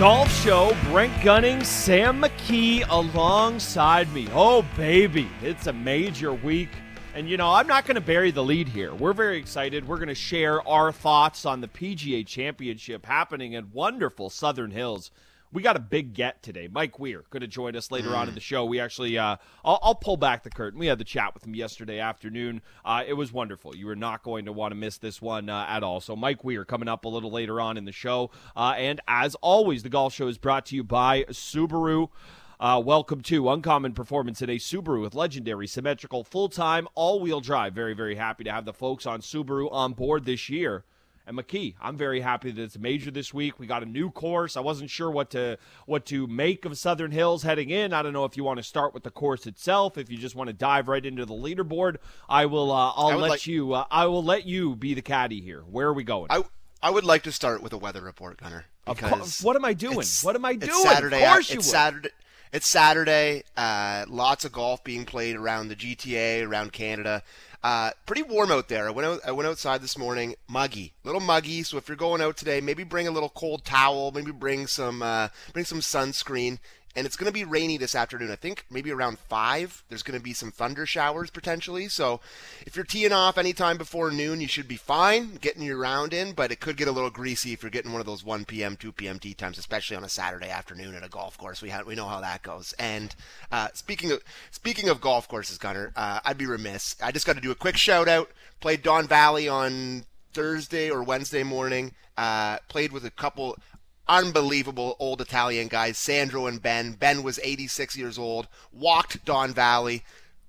Golf Show, Brent Gunning, Sam McKee alongside me. Oh, baby, it's a major week. And, you know, I'm not going to bury the lead here. We're very excited. We're going to share our thoughts on the PGA Championship happening in wonderful Southern Hills we got a big get today. Mike Weir going to join us later mm. on in the show. We actually, uh, I'll, I'll, pull back the curtain. We had the chat with him yesterday afternoon. Uh, it was wonderful. You are not going to want to miss this one uh, at all. So Mike Weir coming up a little later on in the show. Uh, and as always, the golf show is brought to you by Subaru. Uh, welcome to Uncommon Performance in a Subaru with legendary, symmetrical, full time, all wheel drive. Very, very happy to have the folks on Subaru on board this year. And McKee, I'm very happy that it's a major this week. We got a new course. I wasn't sure what to what to make of Southern Hills heading in. I don't know if you want to start with the course itself, if you just want to dive right into the leaderboard. I will. Uh, I'll let like, you. Uh, I will let you be the caddy here. Where are we going? I I would like to start with a weather report, Gunner. What am I doing? What am I doing? It's Saturday. Of course it's. Saturday. It's Saturday. Uh, lots of golf being played around the GTA, around Canada. Uh, pretty warm out there. I went out, I went outside this morning, muggy, little muggy. So if you're going out today, maybe bring a little cold towel, maybe bring some uh, bring some sunscreen and it's going to be rainy this afternoon. I think maybe around 5. There's going to be some thunder showers potentially. So if you're teeing off anytime before noon, you should be fine getting your round in, but it could get a little greasy if you're getting one of those 1 p.m., 2 p.m. tee times, especially on a Saturday afternoon at a golf course. We we know how that goes. And uh, speaking of speaking of golf courses, Gunner, uh, I'd be remiss. I just got to do a quick shout out. Played Don Valley on Thursday or Wednesday morning. Uh, played with a couple unbelievable old Italian guys, Sandro and Ben. Ben was 86 years old, walked Don Valley,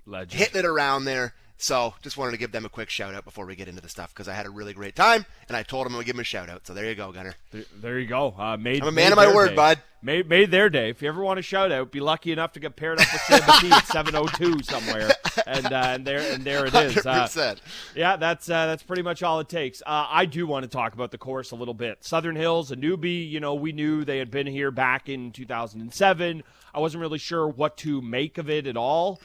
Legend. hitting it around there. So just wanted to give them a quick shout out before we get into the stuff because I had a really great time and I told them I would give them a shout out. So there you go, Gunner. There, there you go. Uh, made, I'm a man of my word, day. bud. Made, made their day. If you ever want a shout out, be lucky enough to get paired up with Sam McKee at 702 somewhere, and uh, and there and there it is. Uh, yeah, that's uh, that's pretty much all it takes. Uh, I do want to talk about the course a little bit. Southern Hills, a newbie. You know, we knew they had been here back in 2007. I wasn't really sure what to make of it at all.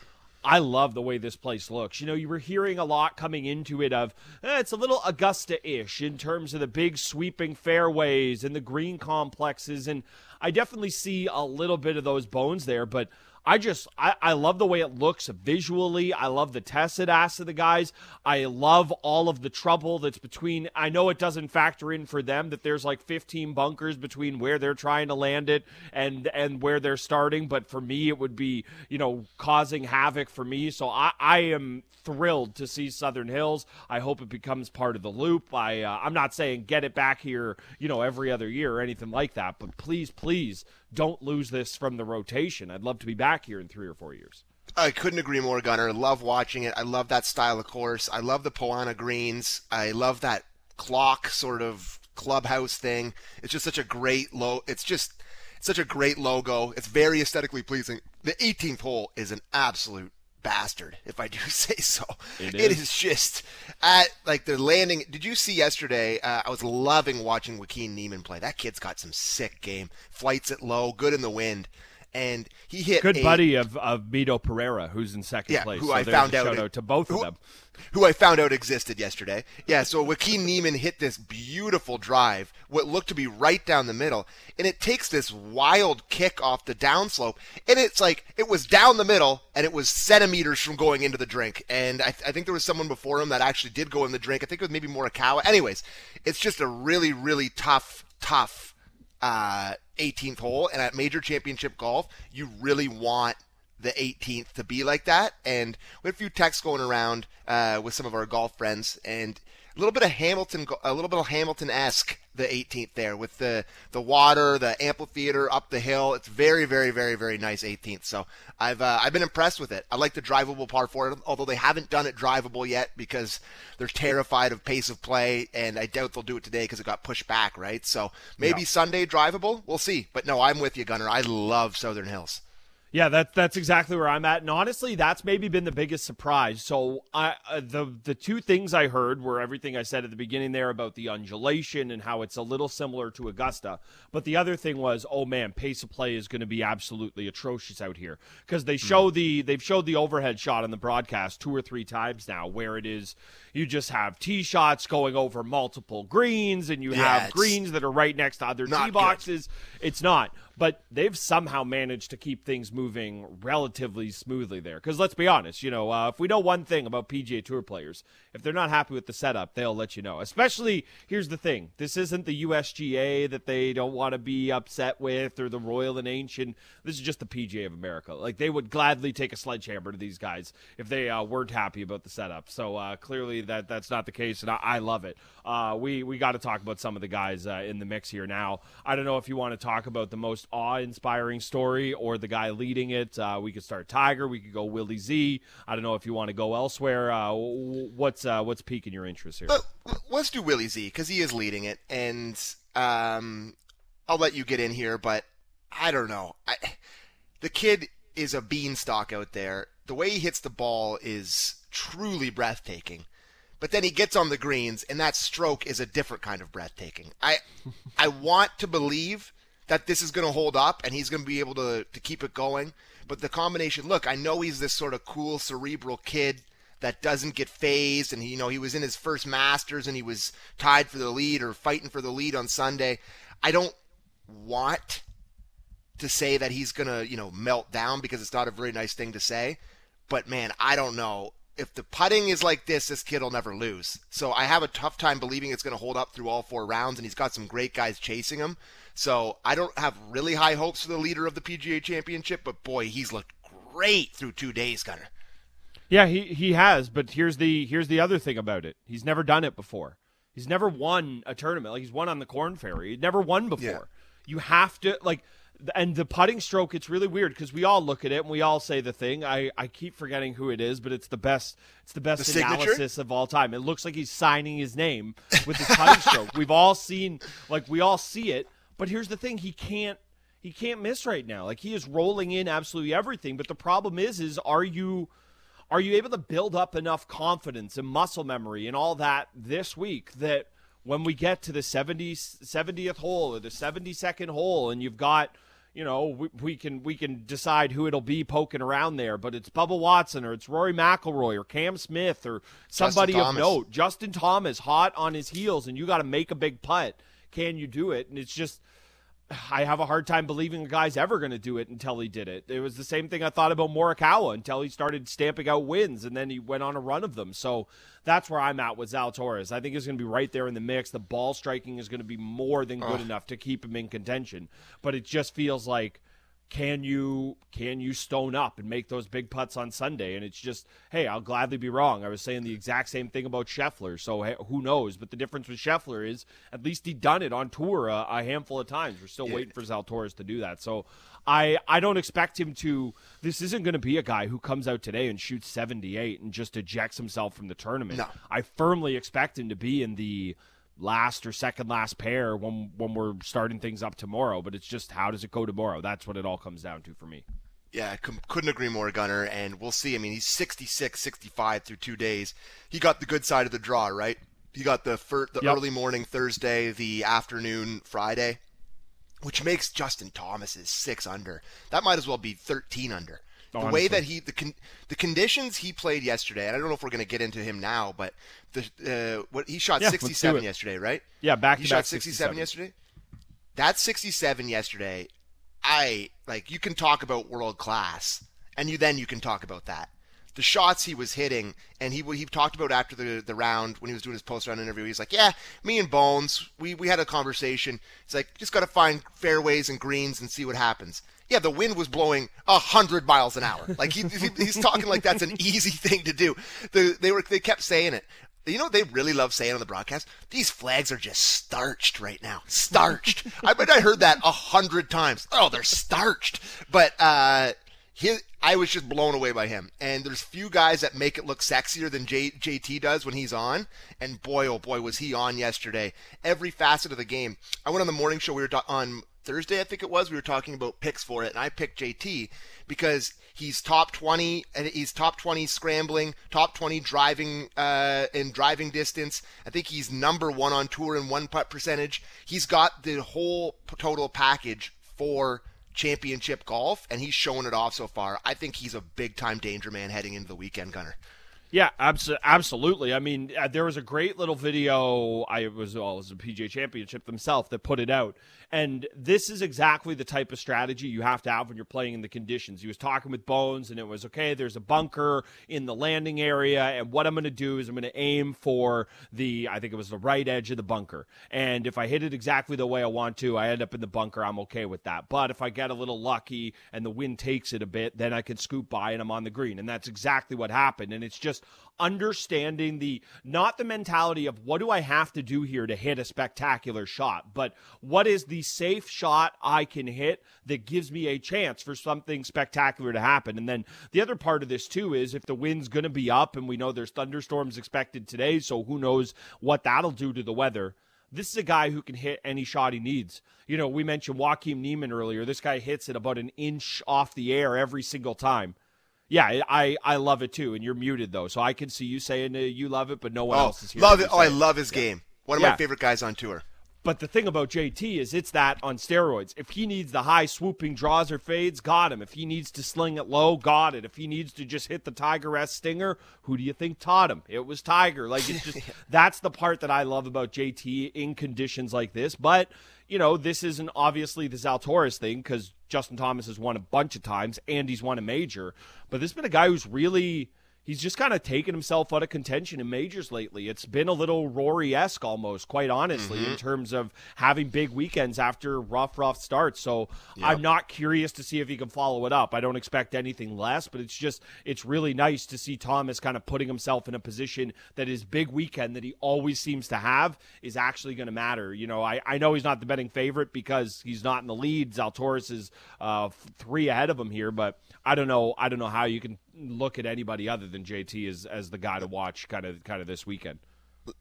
I love the way this place looks. You know, you were hearing a lot coming into it of eh, it's a little Augusta ish in terms of the big sweeping fairways and the green complexes. And I definitely see a little bit of those bones there, but I just I, I love the way it looks visually. I love the tests it asks of the guys. I love all of the trouble that's between. I know it doesn't factor in for them that there's like 15 bunkers between where they're trying to land it and and where they're starting. But for me, it would be you know causing havoc for me. So I I am thrilled to see Southern Hills. I hope it becomes part of the loop. I uh, I'm not saying get it back here you know every other year or anything like that. But please please don't lose this from the rotation. I'd love to be back here in three or four years. I couldn't agree more, Gunner. Love watching it. I love that style of course. I love the Poa annua greens. I love that clock sort of clubhouse thing. It's just such a great low. It's just such a great logo. It's very aesthetically pleasing. The 18th hole is an absolute bastard, if I do say so. It is, it is just at like the landing. Did you see yesterday? Uh, I was loving watching Joaquin Niemann play. That kid's got some sick game. Flights it low, good in the wind and he hit good a, buddy of of Mito Pereira, who's in second yeah, place. Who so I found out shout out to both who, of them. Who I found out existed yesterday. Yeah, so Joaquin Niemann hit this beautiful drive, what looked to be right down the middle, and it takes this wild kick off the downslope, and it's like it was down the middle, and it was centimeters from going into the drink. And I, I think there was someone before him that actually did go in the drink. I think it was maybe Morikawa. Anyways, it's just a really, really tough, tough uh, 18th hole. And at major championship golf, you really want the 18th to be like that. And we had a few texts going around uh, with some of our golf friends, and a little bit of Hamilton, a little bit of Hamilton esque the 18th there with the the water, the amphitheater up the hill. It's very, very, very, very nice 18th. So I've uh, I've been impressed with it. I like the drivable par four, although they haven't done it drivable yet because they're terrified of pace of play, and I doubt they'll do it today because it got pushed back, right? So maybe yeah. Sunday drivable. We'll see. But no, I'm with you, Gunner. I love Southern Hills. Yeah, that's that's exactly where I'm at, and honestly, that's maybe been the biggest surprise. So, I uh, the the two things I heard were everything I said at the beginning there about the undulation and how it's a little similar to Augusta, but the other thing was, oh man, pace of play is going to be absolutely atrocious out here because they show mm. the they've showed the overhead shot on the broadcast two or three times now where it is you just have tee shots going over multiple greens and you yeah, have greens that are right next to other tee boxes. Good. It's not but they've somehow managed to keep things moving relatively smoothly there. Because let's be honest, you know, uh, if we know one thing about PGA Tour players, if they're not happy with the setup, they'll let you know. Especially, here's the thing: this isn't the USGA that they don't want to be upset with, or the Royal and Ancient. This is just the PGA of America. Like they would gladly take a sledgehammer to these guys if they uh, weren't happy about the setup. So uh, clearly, that that's not the case, and I, I love it. Uh, we we got to talk about some of the guys uh, in the mix here now. I don't know if you want to talk about the most awe-inspiring story or the guy leading it. Uh, we could start Tiger. We could go Willie Z. I don't know if you want to go elsewhere. Uh, what's uh, what's piquing your interest here? let's do Willie Z because he is leading it, and um, I'll let you get in here, but I don't know. I, the kid is a beanstalk out there. The way he hits the ball is truly breathtaking. But then he gets on the greens, and that stroke is a different kind of breathtaking. I, I want to believe that this is going to hold up and he's going to be able to, to keep it going. But the combination, look, I know he's this sort of cool, cerebral kid that doesn't get phased. And, he, you know, he was in his first Masters and he was tied for the lead or fighting for the lead on Sunday. I don't want to say that he's going to, you know, melt down because it's not a very nice thing to say. But, man, I don't know if the putting is like this, this kid will never lose. So I have a tough time believing it's going to hold up through all four rounds, and he's got some great guys chasing him. So I don't have really high hopes for the leader of the PGA Championship, but boy, he's looked great through two days, Gunner. Yeah, he he has, but here's the here's the other thing about it. He's never done it before. He's never won a tournament. Like he's won on the Corn Ferry. He'd never won before. Yeah. You have to like and the putting stroke it's really weird because we all look at it and we all say the thing. I, I keep forgetting who it is but it's the best it's the best the analysis signature? of all time. It looks like he's signing his name with his putting stroke. We've all seen like we all see it but here's the thing he can't he can't miss right now. Like he is rolling in absolutely everything but the problem is is are you are you able to build up enough confidence and muscle memory and all that this week that when we get to the 70, 70th hole or the 72nd hole and you've got – you know, we, we, can we can decide who it'll be poking around there, but it's Bubba Watson or it's Rory McIlroy or Cam Smith or somebody of note. Justin Thomas hot on his heels, and you got to make a big putt. Can you do it? And it's just I have a hard time believing a guy's ever going to do it until he did it. It was the same thing I thought about Morikawa until he started stamping out wins, and then he went on a run of them. So that's where I'm at with Zalatoris. I think he's going to be right there in the mix. The ball striking is going to be more than good enough to keep him in contention. But it just feels like – can you can you stone up and make those big putts on Sunday? And it's just, hey, I'll gladly be wrong. I was saying the exact same thing about Scheffler, so who knows? But the difference with Scheffler is at least he done it on tour a, a handful of times. We're still yeah. waiting for Zalatoris to do that. So I I don't expect him to. This isn't going to be a guy who comes out today and shoots 78 and just ejects himself from the tournament. No. I firmly expect him to be in the last or second last pair when when we're starting things up tomorrow. But it's just how does it go tomorrow? That's what it all comes down to for me. Yeah, I couldn't agree more, Gunner. And we'll see. I mean, he's 66, 65 through two days. He got the good side of the draw, right? He got the fir- the yep. early morning Thursday, the afternoon Friday, which makes Justin Thomas's six under. That might as well be 13 under the way that he the con, the conditions he played yesterday, and I don't know if we're going to get into him now, but the uh, what he shot yeah, 67 yesterday, right? Yeah, back he to shot back 67, 67 yesterday. That 67 yesterday, I like you can talk about world class, and you then you can talk about that. The shots he was hitting, and he he talked about after the the round when he was doing his post round interview. He's like, "Yeah, me and Bones, we we had a conversation. It's like just got to find fairways and greens and see what happens." Yeah, the wind was blowing a hundred miles an hour. Like he, he, he's talking like that's an easy thing to do. The, they were they kept saying it. You know what they really love saying on the broadcast? These flags are just starched right now. Starched. I bet I heard that a hundred times. Oh, they're starched. But uh, his, I was just blown away by him. And there's few guys that make it look sexier than J, JT does when he's on. And boy, oh boy, was he on yesterday. Every facet of the game. I went on the morning show. We were on Thursday, I think it was, we were talking about picks for it, and I picked JT because he's top 20 and he's top 20 scrambling, top 20 driving uh, in driving distance. I think he's number one on tour in one putt percentage. He's got the whole total package for championship golf, and he's showing it off so far. I think he's a big time danger man heading into the weekend, Gunner. Yeah, abs- absolutely. I mean, uh, there was a great little video. I was well, it was a PGA Championship themselves that put it out, and this is exactly the type of strategy you have to have when you're playing in the conditions. He was talking with Bones, and it was okay. There's a bunker in the landing area, and what I'm going to do is I'm going to aim for the I think it was the right edge of the bunker, and if I hit it exactly the way I want to, I end up in the bunker. I'm okay with that. But if I get a little lucky and the wind takes it a bit, then I can scoop by and I'm on the green, and that's exactly what happened. And it's just understanding the not the mentality of what do I have to do here to hit a spectacular shot, but what is the safe shot I can hit that gives me a chance for something spectacular to happen. And then the other part of this too is if the wind's going to be up and we know there's thunderstorms expected today, so who knows what that'll do to the weather. This is a guy who can hit any shot he needs. You know, we mentioned Joaquin Niemann earlier. This guy hits it about an inch off the air every single time. Yeah, I, I love it too. And you're muted though, so I can see you saying uh, you love it, but no one oh, else is here. Love it. Oh, I love his yeah. game. One of yeah. my favorite guys on tour. But the thing about JT is it's that on steroids. If he needs the high swooping draws or fades, got him. If he needs to sling it low, got it. If he needs to just hit the Tiger S stinger, who do you think taught him? It was Tiger. Like it's just that's the part that I love about JT in conditions like this. But you know, this isn't obviously the Zalatoris thing because Justin Thomas has won a bunch of times and he's won a major. But this has been a guy who's really he's just kind of taken himself out of contention in majors lately. It's been a little Rory esque almost, quite honestly, mm-hmm. in terms of having big weekends after rough, rough starts. So yep. I'm not curious to see if he can follow it up. I don't expect anything less, but it's just, it's really nice to see Thomas kind of putting himself in a position that his big weekend that he always seems to have is actually going to matter. You know, I, I know he's not the betting favorite because he's not in the lead. Zalatoris is uh, three ahead of him here, but I don't know. I don't know how you can look at anybody other than JT as as the guy to watch kind of kind of this weekend.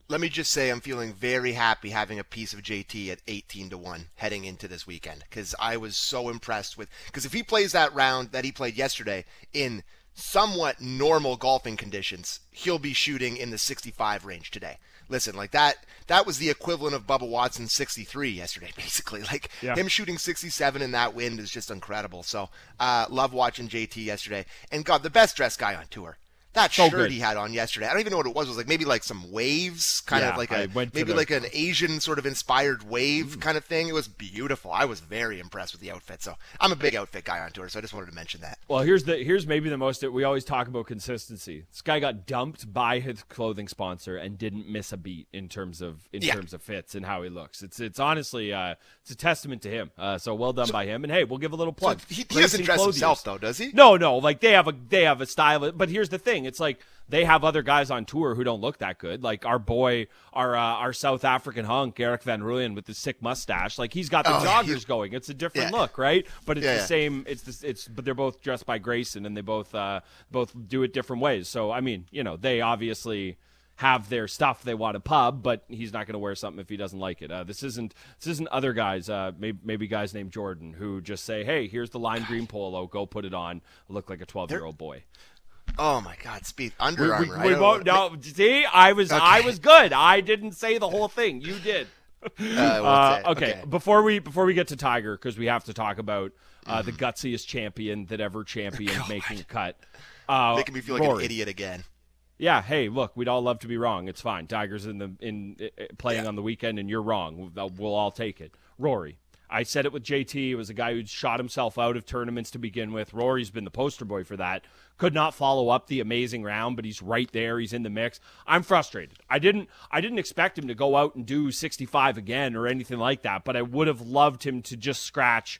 Let me just say I'm feeling very happy having a piece of JT at 18 to 1 heading into this weekend cuz I was so impressed with cuz if he plays that round that he played yesterday in somewhat normal golfing conditions, he'll be shooting in the 65 range today listen, like that that was the equivalent of Bubba Watson 63 yesterday, basically. Like yeah. him shooting 67 in that wind is just incredible. So uh, love watching JT yesterday. And God, the best dressed guy on tour. That so shirt good. he had on yesterday, I don't even know what it was. It was like maybe like some waves, kind yeah, of like a maybe the... like an Asian sort of inspired wave mm. kind of thing. It was beautiful. I was very impressed with the outfit. So I'm a big outfit guy on tour, so I just wanted to mention that. Well, here's the here's maybe the most we always talk about consistency. This guy got dumped by his clothing sponsor and didn't miss a beat in terms of in yeah. terms of fits and how he looks. It's it's honestly uh, it's a testament to him. Uh, so well done so, by him. And hey, we'll give a little plug. So he, he doesn't dress himself though, does he? No, no. Like they have a they have a style. But here's the thing. It's like they have other guys on tour who don't look that good. Like our boy, our uh, our South African hunk, Erik van Rooyen with the sick mustache. Like he's got the oh, joggers going. It's a different yeah. look, right? But it's yeah, the same. It's the, it's but they're both dressed by Greyson and they both uh, both do it different ways. So I mean, you know, they obviously have their stuff they want to pub, but he's not going to wear something if he doesn't like it. Uh, this isn't this isn't other guys, uh, maybe, maybe guys named Jordan who just say, "Hey, here's the lime green polo, go put it on, look like a 12 year old boy." Oh my God, Spieth Under Armour. We, we, we won't. No, see, I was okay. I was good. I didn't say the whole thing. You did. Uh, uh, okay. okay. before we before we get to Tiger, because we have to talk about uh, mm. the gutsiest champion that ever championed making a cut. Uh, Making me feel like an idiot again. Yeah, hey, look, we'd all love to be wrong. It's fine. Tiger's in the in uh, playing yeah. on the weekend, and you're wrong. We'll all take it. Rory, I said it with JT. It was a guy who shot himself out of tournaments to begin with. Rory's been the poster boy for that. Could not follow up the amazing round, but he's right there. He's in the mix. I'm frustrated. I didn't I didn't expect him to go out and do 65 again or anything like that, but I would have loved him to just scratch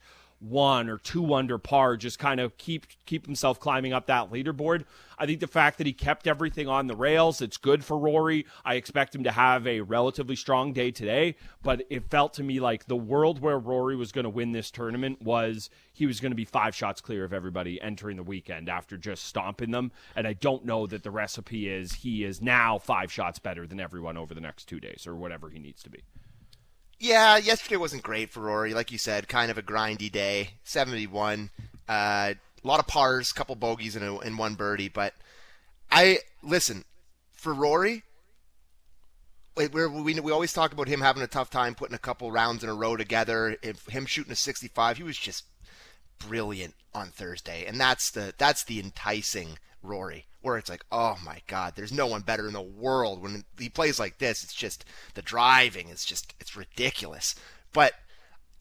one or two under par, just kind of keep keep himself climbing up that leaderboard. I think the fact that he kept everything on the rails, it's good for Rory. I expect him to have a relatively strong day today, but it felt to me like the world where Rory was going to win this tournament was he was going to be five shots clear of everybody entering the weekend after just stomping them. And I don't know that the recipe is he is now five shots better than everyone over the next two days or whatever he needs to be. Yeah, yesterday wasn't great for Rory. Like you said, kind of a grindy day. 71. Uh, a lot of pars, couple bogeys, and, a, and one birdie. But I listen for Rory. We we we always talk about him having a tough time putting a couple rounds in a row together. If him shooting a 65, he was just brilliant on Thursday, and that's the that's the enticing Rory, where it's like, oh my God, there's no one better in the world when he plays like this. It's just the driving is just it's ridiculous, but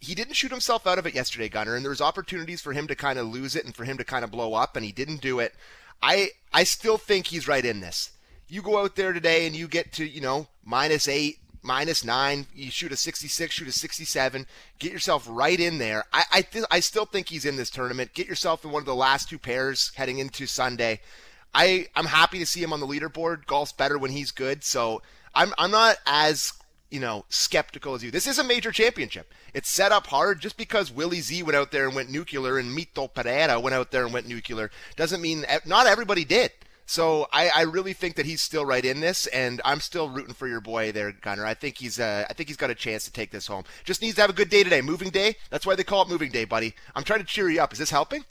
he didn't shoot himself out of it yesterday, Gunner, and there was opportunities for him to kind of lose it and for him to kind of blow up, and he didn't do it. I I still think he's right in this you go out there today and you get to, you know, minus eight, minus nine, you shoot a 66, shoot a 67, get yourself right in there. I I, th- I still think he's in this tournament. Get yourself in one of the last two pairs heading into Sunday. I I'm happy to see him on the leaderboard. Golf's better when he's good, so I'm I'm not as you know skeptical as you. This is a major championship. It's set up hard. Just because Willie Z went out there and went nuclear and Mito Pereira went out there and went nuclear doesn't mean not everybody did. So I, I really think that he's still right in this, and I'm still rooting for your boy there, Gunner. I think he's uh, I think he's got a chance to take this home. Just needs to have a good day today. Moving day. That's why they call it moving day, buddy. I'm trying to cheer you up. Is this helping?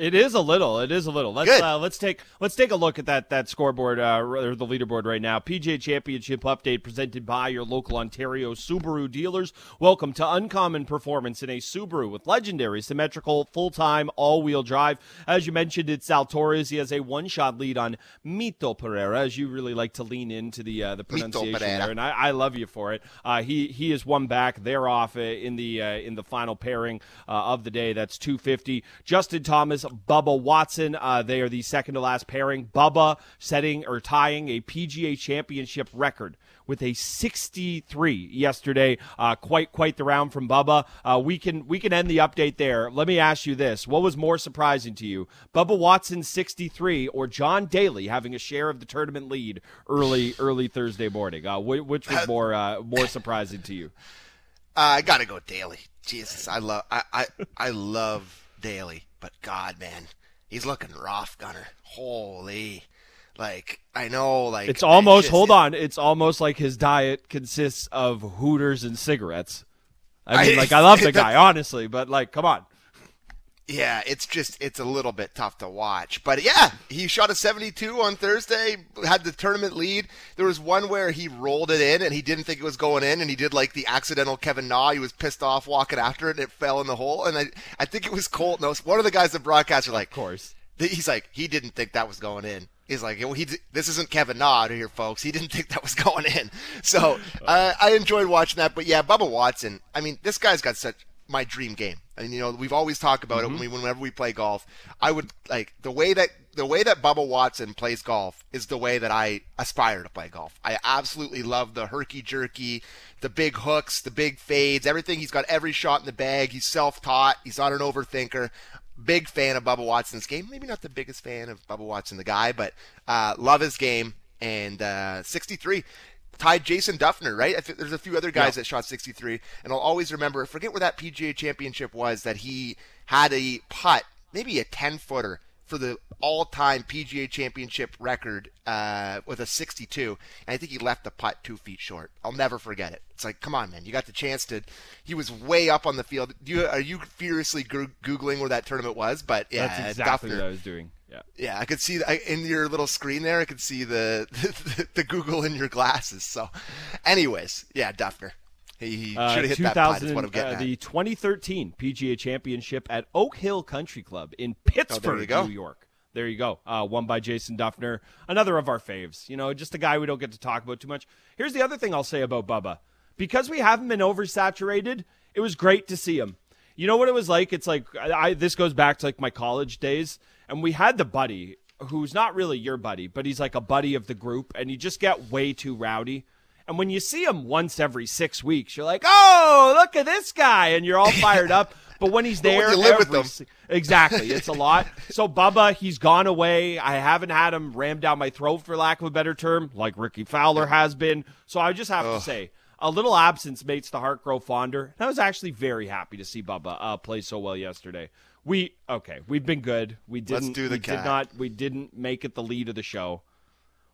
It is a little. It is a little. Let's uh, let's take let's take a look at that that scoreboard uh, or the leaderboard right now. PGA Championship update presented by your local Ontario Subaru dealers. Welcome to uncommon performance in a Subaru with legendary symmetrical full time all wheel drive. As you mentioned, it's Zalatoris. He has a one shot lead on Mito Pereira, as you really like to lean into the uh, the pronunciation there, and I, I, love you for it. Uh, he he is one back. They're off uh, in the uh, in the final pairing of the day. That's two fifty. Justin Thomas Bubba Watson. Uh, they are the second to last pairing. Bubba setting or tying a PGA Championship record with a 63 yesterday. Uh, quite quite the round from Bubba. Uh, we can we can end the update there. Let me ask you this: What was more surprising to you, Bubba Watson 63 or John Daly having a share of the tournament lead early early Thursday morning? Uh, which was more uh, more surprising to you? I gotta go Daly. Jesus, I love I, I I love Daly. But God, man, he's looking rough, Gunner. Holy. Like I know, like it's almost. Just, hold on, it's almost like his diet consists of Hooters and cigarettes. I mean, I, like I love the guy, honestly, but like, come on. Yeah, it's just it's a little bit tough to watch. But yeah, he shot a 72 on Thursday, had the tournament lead. There was one where he rolled it in and he didn't think it was going in and he did like the accidental Kevin Na. He was pissed off walking after it and it fell in the hole. And I I think it was Colt. No, one of the guys that broadcast are like, of course. He's like, he didn't think that was going in. He's like, well, he this isn't Kevin Na here, folks. He didn't think that was going in. So uh, I enjoyed watching that. But yeah, Bubba Watson. I mean, this guy's got such my dream game. And you know, we've always talked about mm-hmm. it when we, whenever we play golf. I would like the way that the way that Bubba Watson plays golf is the way that I aspire to play golf. I absolutely love the herky jerky, the big hooks, the big fades, everything. He's got every shot in the bag. He's self-taught. He's not an overthinker. Big fan of Bubba Watson's game. Maybe not the biggest fan of Bubba Watson, the guy, but uh, love his game. And uh, 63 tied Jason Dufner, right? There's a few other guys yeah. that shot 63, and I'll always remember. Forget where that PGA Championship was that he had a putt, maybe a 10 footer for the all-time PGA Championship record uh, with a 62, and I think he left the putt two feet short. I'll never forget it. It's like, come on, man, you got the chance to. He was way up on the field. Do you, are you furiously googling where that tournament was? But yeah, that's exactly Dufner, what I was doing. Yeah. Yeah, I could see in your little screen there. I could see the the, the Google in your glasses. So, anyways, yeah, Dufner. He, he uh, should have hit that putt. Is what I'm getting uh, The 2013 PGA Championship at Oak Hill Country Club in Pittsford, oh, New York. There you go. Uh, won by Jason Dufner, another of our faves. You know, just a guy we don't get to talk about too much. Here's the other thing I'll say about Bubba. Because we haven't been oversaturated, it was great to see him. You know what it was like? It's like I, this goes back to like my college days and we had the buddy who's not really your buddy, but he's like a buddy of the group, and you just get way too rowdy. And when you see him once every six weeks, you're like, "Oh, look at this guy," and you're all fired up. But when he's there, when every, exactly, it's a lot. So Bubba, he's gone away. I haven't had him rammed down my throat, for lack of a better term, like Rickie Fowler has been. So I just have Ugh. to say, a little absence makes the heart grow fonder. And I was actually very happy to see Bubba uh, play so well yesterday. We okay. We've been good. We didn't. Let's do the we cat. did not. We didn't make it the lead of the show.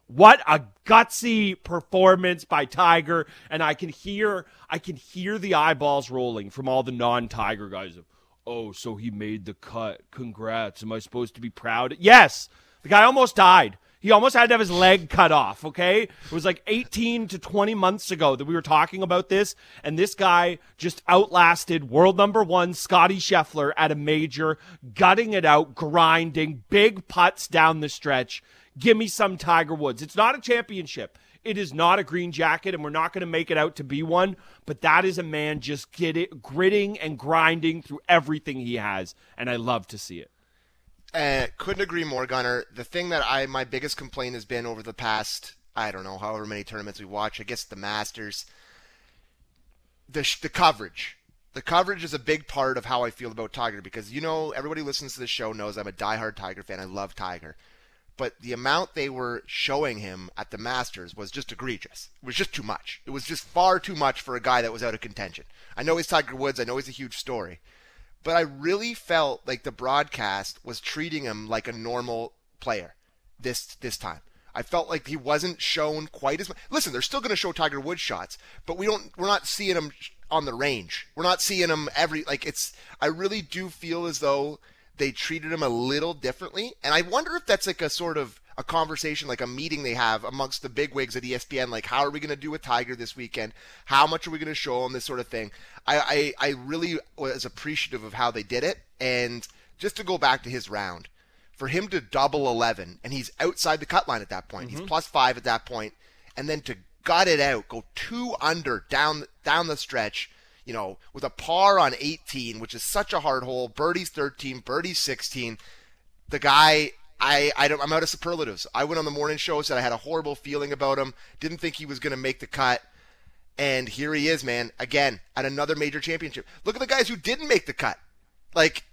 What a gutsy performance by Tiger, and I can hear I can hear the eyeballs rolling from all the non-Tiger guys. Of, oh, so he made the cut. Congrats. Am I supposed to be proud? Yes. The guy almost died. He almost had to have his leg cut off, okay? It was like 18 to 20 months ago that we were talking about this, and this guy just outlasted world number one Scottie Scheffler at a major, gutting it out, grinding, big putts down the stretch. Give me some Tiger Woods. It's not a championship. It is not a green jacket, and we're not going to make it out to be one. But that is a man just get it, gritting and grinding through everything he has, and I love to see it. Uh, couldn't agree more, Gunner. The thing that I my biggest complaint has been over the past I don't know however many tournaments we watch. I guess the Masters. The the coverage. The coverage is a big part of how I feel about Tiger because you know everybody listens to the show knows I'm a diehard Tiger fan. I love Tiger but the amount they were showing him at the Masters was just egregious. It was just too much. It was just far too much for a guy that was out of contention. I know he's Tiger Woods. I know he's a huge story. But I really felt like the broadcast was treating him like a normal player this this time. I felt like he wasn't shown quite as much. Listen, they're still going to show Tiger Woods shots, but we don't. We're not seeing him on the range. We're not seeing him every like. It's. I really do feel as though they treated him a little differently. And I wonder if that's like a sort of a conversation, like a meeting they have amongst the big wigs at ESPN, like how are we going to do with Tiger this weekend? How much are we going to show him? This sort of thing. I, I, I really was appreciative of how they did it. And just to go back to his round, for him to double 11, and he's outside the cut line at that point. Mm-hmm. He's plus five at that point, and then to gut it out, go two under down down the stretch you know, with a par on 18, which is such a hard hole, birdie's 13, birdie's 16. The guy, I, I don't, I'm out of superlatives. I went on the morning show, said I had a horrible feeling about him, didn't think he was going to make the cut. And here he is, man, again, at another major championship. Look at the guys who didn't make the cut. Like,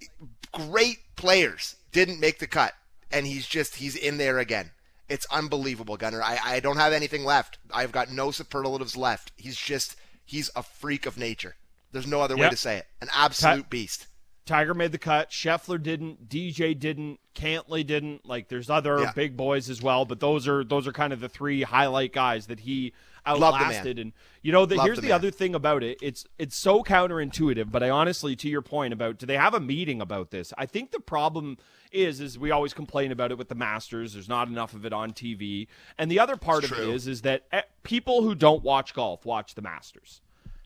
great players didn't make the cut. And he's just, he's in there again. It's unbelievable, Gunner. I, I don't have anything left. I've got no superlatives left. He's just, he's a freak of nature. There's no other yep. way to say it. An absolute beast. Tiger made the cut. Scheffler didn't. DJ didn't. Cantlay didn't. Like there's other yeah. big boys as well, but those are those are kind of the three highlight guys that he outlasted. And you know, the, here's the, the other thing about it. It's it's so counterintuitive, but I honestly, to your point about do they have a meeting about this? I think the problem is is we always complain about it with the Masters. There's not enough of it on TV, and the other part of it is is that eh, people who don't watch golf watch the Masters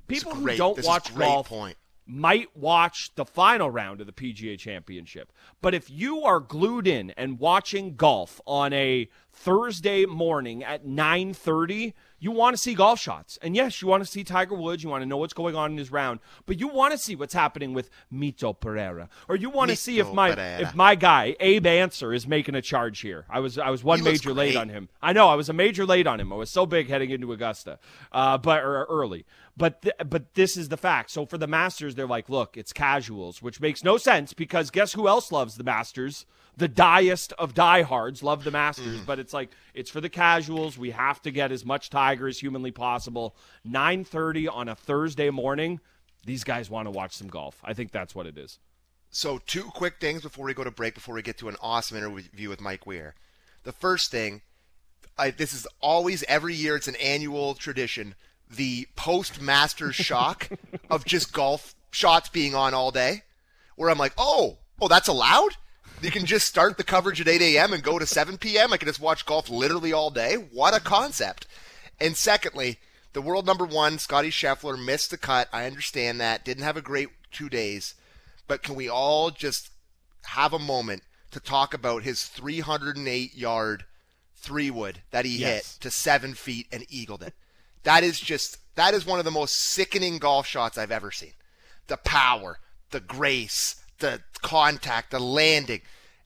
people who don't this watch golf point. Might watch the final round of the PGA Championship. But if you are glued in and watching golf on a Thursday morning at 9:30, you want to see golf shots. And yes, you want to see Tiger Woods, you want to know what's going on in his round, but you want to see what's happening with Mito Pereira. Or you want Mito to see if my Pereira. if my guy Abe Ancer is making a charge here. I was I was one he major late on him. I know, I was a major late on him. I was so big heading into Augusta. Uh, but or early. But th- but this is the fact. So for the Masters, they're like, look, it's casuals, which makes no sense because guess who else loves the Masters? The diest of diehards love the Masters, mm. but it's like it's for the casuals. We have to get as much Tiger as humanly possible. Nine thirty on a Thursday morning. These guys want to watch some golf. I think that's what it is. So two quick things before we go to break. Before we get to an awesome interview with Mike Weir. The first thing, I, this is always every year. It's an annual tradition the post Masters shock of just golf shots being on all day, where I'm like, oh, oh, that's allowed. You can just start the coverage at 8 a.m. and go to 7 p.m. I can just watch golf literally all day. What a concept! And secondly, the world number one, Scottie Scheffler, missed the cut. I understand that. Didn't have a great two days. But can we all just have a moment to talk about his 308 yard three wood that he yes. hit to seven feet and eagled it? That is just that is one of the most sickening golf shots I've ever seen. The power, the grace, the contact, the landing,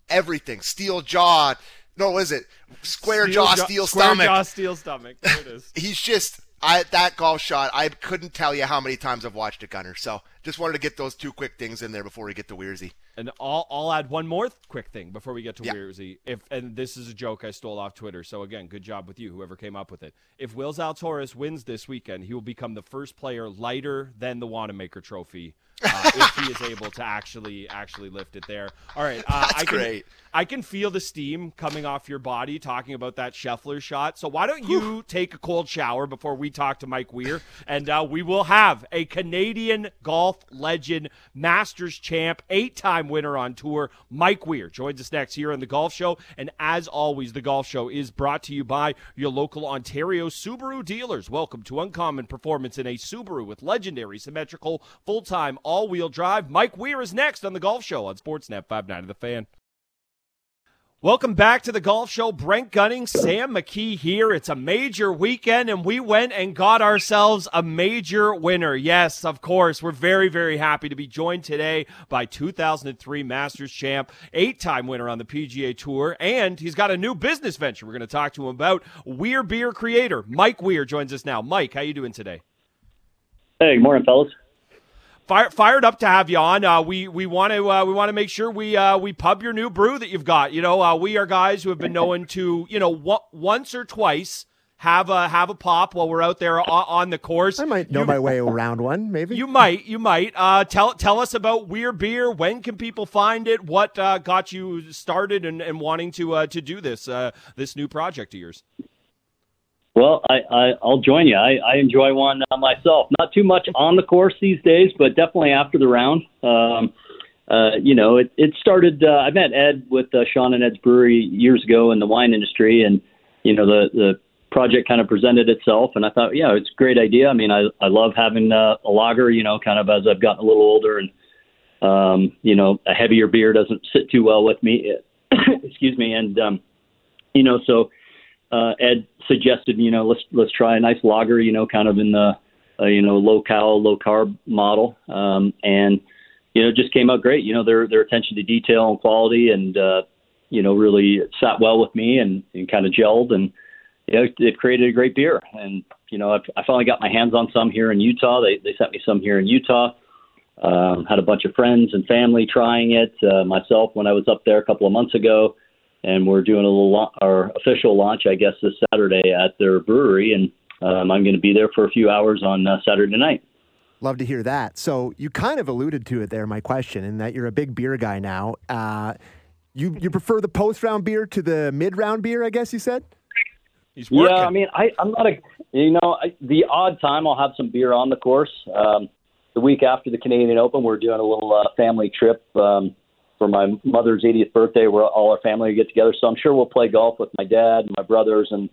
everything. Steel jaw. No, is it? Square steel jaw, steel square stomach. jaw, steel stomach. There it is. He's just I that golf shot. I couldn't tell you how many times I've watched it, Gunner. So just wanted to get those two quick things in there before we get to Weirzy. And I'll, I'll add one more th- quick thing before we get to Yeah. Weirzy. If and this is a joke I stole off Twitter, so again, good job with you, whoever came up with it. If Will Zalatoris wins this weekend, he will become the first player lighter than the Wanamaker Trophy uh, if he is able to actually actually lift it there. All right, uh, That's I can, great. I can feel the steam coming off your body talking about that Scheffler shot. So why don't you take a cold shower before we talk to Mike Weir, and uh, we will have a Canadian golf legend, Masters champ, eight-time winner on tour, Mike Weir joins us next here on the Golf Show. And as always, the Golf Show is brought to you by your local Ontario Subaru dealers. Welcome to uncommon performance in a Subaru with legendary symmetrical full-time all-wheel drive. Mike Weir is next on the Golf Show on Sportsnet 59 of the Fan. Welcome back to the Golf Show. Brent Gunning, Sam McKee here. It's a major weekend, and we went and got ourselves a major winner. Yes, of course. We're very, very happy to be joined today by 2003 Masters champ, eight time winner on the PGA Tour, and he's got a new business venture we're going to talk to him about. Weir Beer creator Mike Weir joins us now. Mike, how you doing today? Hey, good morning, fellas. Fire, fired up to have you on. Uh, we we want to uh, we want to make sure we uh, we pub your new brew that you've got. You know, uh, we are guys who have been known to you know w- once or twice have a have a pop while we're out there on, on the course. I might know You- my way around one, maybe. You might, you might. Uh, tell tell us about Weir Beer. When can people find it? What uh, got you started and, and wanting to uh, to do this uh, this new project of yours? Well, I, I I'll join you. I, I enjoy one uh, myself. Not too much on the course these days, but definitely after the round. Um, uh, you know, it it started. Uh, I met Ed with uh, Shawn and Ed's Brewery years ago in the wine industry, and you know the the project kind of presented itself, and I thought, yeah, it's a great idea. I mean, I I love having uh, a lager. You know, kind of as I've gotten a little older, and um, you know, a heavier beer doesn't sit too well with me. Excuse me, and um, you know, so uh, Ed suggested, you know, let's let's try a nice lager, you know, kind of in the uh, you know low cal, low carb model, um, and you know, it just came out great. You know, their their attention to detail and quality, and uh, you know, really sat well with me and, and kind of gelled, and you know, it created a great beer. And you know, I've, I finally got my hands on some here in Utah. They they sent me some here in Utah. Um, had a bunch of friends and family trying it. Uh, myself, when I was up there a couple of months ago, and we're doing a little la- our official launch, I guess, this Saturday at their brewery, and um, I'm going to be there for a few hours on uh, Saturday night. Love to hear that. So you kind of alluded to it there, my question, in that you're a big beer guy now. Uh, you you prefer the post round beer to the mid round beer, I guess you said? He's working. Yeah, I mean, I, I'm not a, you know, I, the odd time I'll have some beer on the course. Um, the week after the Canadian Open, we're doing a little uh, family trip um, for my mother's 80th birthday, where all our family get together. So I'm sure we'll play golf with my dad and my brothers, and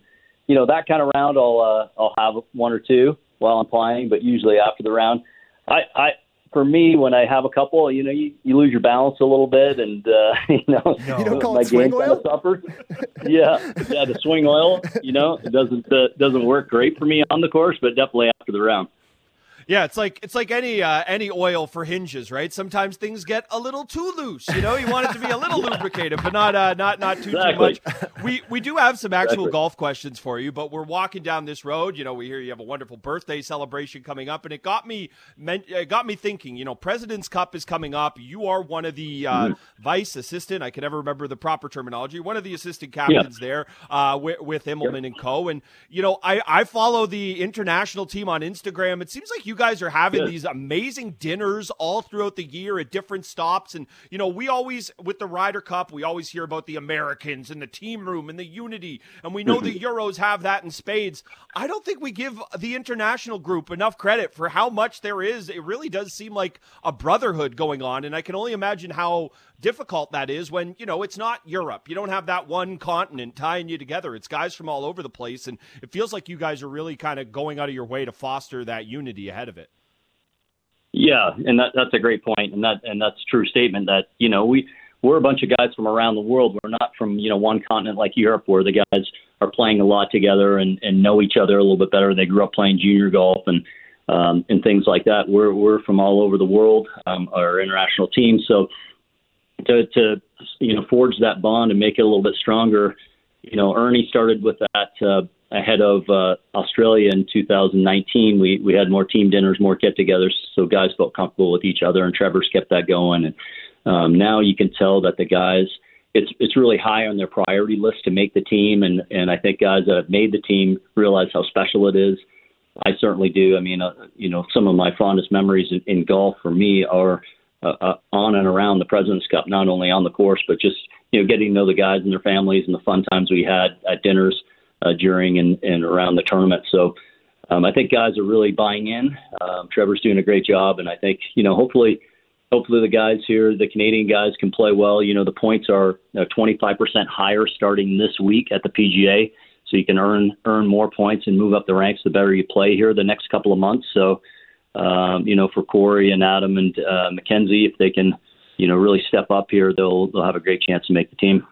you know that kind of round. I'll uh, I'll have one or two while I'm playing, but usually after the round, I, I for me when I have a couple, you know, you, you lose your balance a little bit, and uh, you know, You don't call my it swing game kind oil? of suffers. yeah, yeah, the swing oil, you know, it doesn't uh, doesn't work great for me on the course, but definitely after the round. Yeah, it's like it's like any uh, any oil for hinges, right? Sometimes things get a little too loose. You know, you want it to be a little lubricated, but not uh, not not too Exactly. too much. We we do have some actual Exactly. golf questions for you, but we're walking down this road. You know, we hear you have a wonderful birthday celebration coming up, and it got me meant it got me thinking. You know, President's Cup is coming up. You are one of the uh, vice assistant. I can never remember the proper terminology. One of the assistant captains there uh, with, with Immelman and Co. And you know, I I follow the international team on Instagram. It seems like you guys are having Good. these amazing dinners all throughout the year at different stops. And you know, we always with the Ryder Cup, we always hear about the Americans and the team room and the unity, and we know the mm-hmm. Euros have that in spades. I don't think we give the international group enough credit for how much there is. It really does seem like a brotherhood going on, and I can only imagine how difficult that is when you know it's not Europe. You don't have that one continent tying you together. It's guys from all over the place, and it feels like you guys are really kind of going out of your way to foster that unity ahead of it. Yeah, and that, that's a great point, and that and that's a true statement. That you know we we're a bunch of guys from around the world. We're not from you know one continent like Europe, where the guys are playing a lot together and, and know each other a little bit better. They grew up playing junior golf and um, and things like that. We're we're from all over the world, um, our international team. So to to you know forge that bond and make it a little bit stronger. You know, Ernie started with that uh, ahead of uh, Australia in 2019. We we had more team dinners, more get-togethers, so guys felt comfortable with each other, and Trevor's kept that going. And um, now you can tell that the guys it's it's really high on their priority list to make the team, and and I think guys that have made the team realize how special it is. I certainly do. I mean, uh, you know, some of my fondest memories in, in golf for me are uh, uh, on and around the President's Cup, not only on the course, but just you know getting to know the guys and their families and the fun times we had at dinners uh, during and, and around the tournament. So um, I think guys are really buying in. Um, Trevor's doing a great job, and I think you know hopefully hopefully the guys here, the Canadian guys, can play well. You know the points are uh, 25% higher starting this week at the PGA, so you can earn earn more points and move up the ranks the better you play here the next couple of months. So um, you know for Corey and Adam and uh, Mackenzie, if they can you know really step up here, they'll they'll have a great chance to make the team.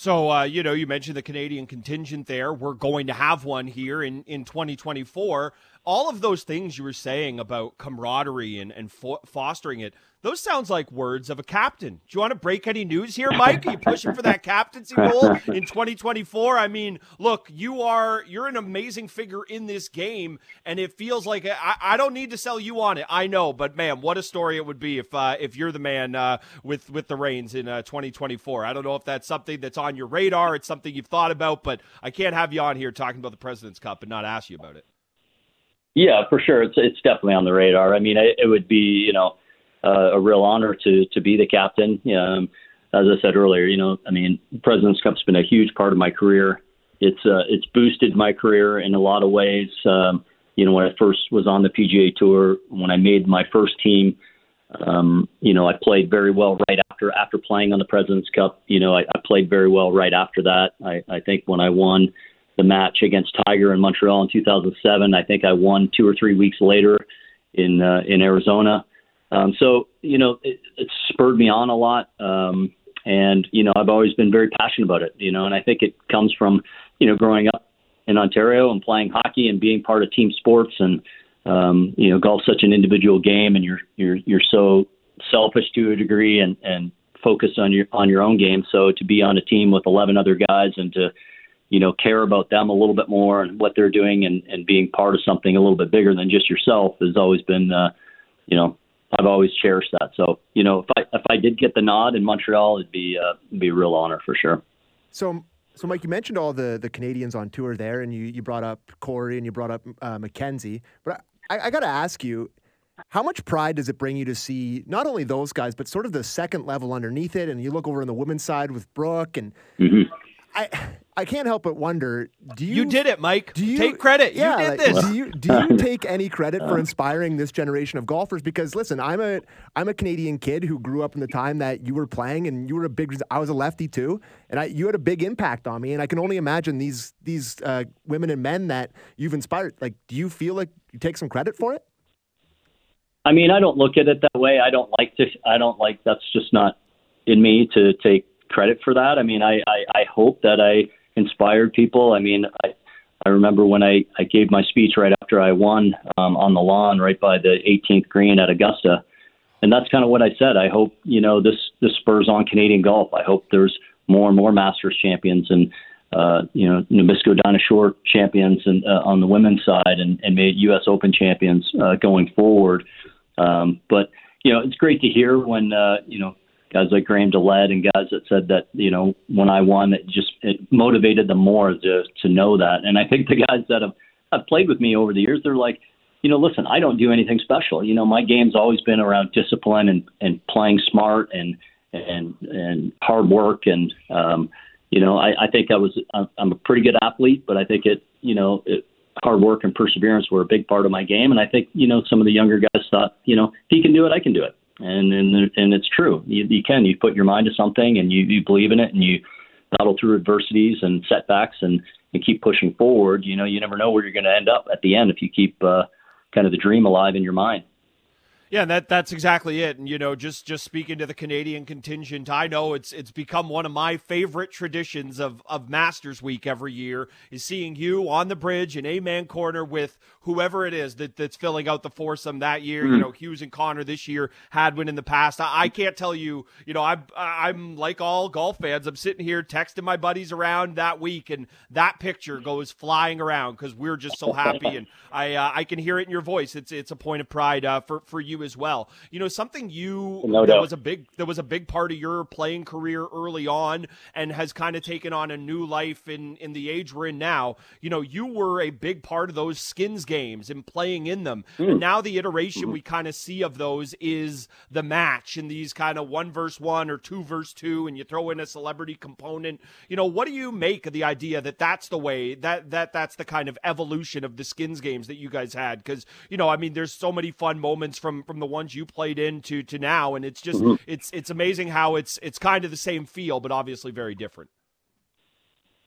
So, uh, you know, you mentioned the Canadian contingent there. We're going to have one here in, in 2024. All of those things you were saying about camaraderie and, and fo- fostering it, those sounds like words of a captain. Do you want to break any news here, Mike? Are you pushing for that captaincy role in 2024? I mean, look, you are you're an amazing figure in this game, and it feels like I, I don't need to sell you on it. I know, but man, what a story it would be if uh, if you're the man uh, with with the reins in uh, 2024. I don't know if that's something that's on your radar. It's something you've thought about, but I can't have you on here talking about the President's Cup and not ask you about it. Yeah, for sure. It's it's definitely on the radar. I mean, it, it would be you know uh, a real honor to to be the captain. Um, as I said earlier, you know, I mean, President's Cup's been a huge part of my career. It's uh, it's boosted my career in a lot of ways. Um, you know, when I first was on the PGA Tour, when I made my first team, um, you know, I played very well right after after playing on the President's Cup. You know, I, I played very well right after that. I, I think when I won the match against Tiger in Montreal in 2007, I think I won two or three weeks later in uh, in Arizona. Um, so you know, it, it spurred me on a lot, um, and you know, I've always been very passionate about it. You know, and I think it comes from you know growing up in Ontario and playing hockey and being part of team sports and um, you know, golf's such an individual game, and you're you're you're so selfish to a degree and and focused on your on your own game. So to be on a team with 11 other guys and to you know care about them a little bit more and what they're doing and and being part of something a little bit bigger than just yourself has always been uh, you know I've always cherished that. So, you know, if I if I did get the nod in Montreal, it'd be uh, it'd be a real honor for sure. So, so Mike, you mentioned all the the Canadians on tour there, and you you brought up Corey and you brought up uh, Mackenzie, but I, I got to ask you. How much pride does it bring you to see not only those guys, but sort of the second level underneath it? And you look over on the women's side with Brooke, and mm-hmm. I I can't help but wonder. Do you? You did it, Mike. Do you take credit? Yeah, you did like, this. Do you do you take any credit for inspiring this generation of golfers? Because listen, I'm a I'm a Canadian kid who grew up in the time that you were playing, and you were a big. I was a lefty too, and I you had a big impact on me, and I can only imagine these these uh, women and men that you've inspired. Like, do you feel like you take some credit for it? I mean, I don't look at it that way. I don't like to. I don't like. That's just not in me to take credit for that. I mean, I I, I hope that I inspired people. I mean, I I remember when I I gave my speech right after I won um, on the lawn right by the 18th green at Augusta, and that's kind of what I said. I hope you know this this spurs on Canadian golf. I hope there's more and more Masters champions and uh, you know Nabisco Dinah Shore champions and uh, on the women's side and and made U.S. Open champions uh, going forward. Um, but you know, it's great to hear when uh, you know guys like Graham DeLaet and guys that said that you know when I won, it just it motivated them more to to know that. And I think the guys that have have played with me over the years, they're like, you know, listen, I don't do anything special. You know, my game's always been around discipline and and playing smart and and and hard work and um, you know, I, I think I was I'm a pretty good athlete, but I think it you know it, hard work and perseverance were a big part of my game. And I think you know some of the younger guys thought, you know, if he can do it, I can do it and and and it's true. You, you can. You put your mind to something, and you, you believe in it, and you battle through adversities and setbacks, and you keep pushing forward. You know, you never know where you're going to end up at the end if you keep uh, kind of the dream alive in your mind. Yeah, that that's exactly it. And you know, just just speaking to the Canadian contingent, I know it's it's become one of my favorite traditions of of Masters Week every year is seeing you on the bridge in Amen Corner with whoever it is that, that's filling out the foursome that year. Mm-hmm. You know, Hughes and Connor this year, Hadwin in the past. I, I, can't tell you. You know, I'm I'm like all golf fans. I'm sitting here texting my buddies around that week, and that picture goes flying around because we're just so happy, and I uh, I can hear it in your voice. It's it's a point of pride uh, for for you you as well. You know, something you no that was a big that was a big part of your playing career early on and has kind of taken on a new life in in the age we're in now. You know, you were a big part of those skins games and playing in them. Mm. And now the iteration Mm-hmm. we kind of see of those is the match in these kind of one verse one or two verse two, and you throw in a celebrity component. You know, what do you make of the idea that that's the way that that that's the kind of evolution of the skins games that you guys had? Because you know, I mean, there's so many fun moments from from the ones you played in to now, and it's just it's it's amazing how it's it's kind of the same feel, but obviously very different.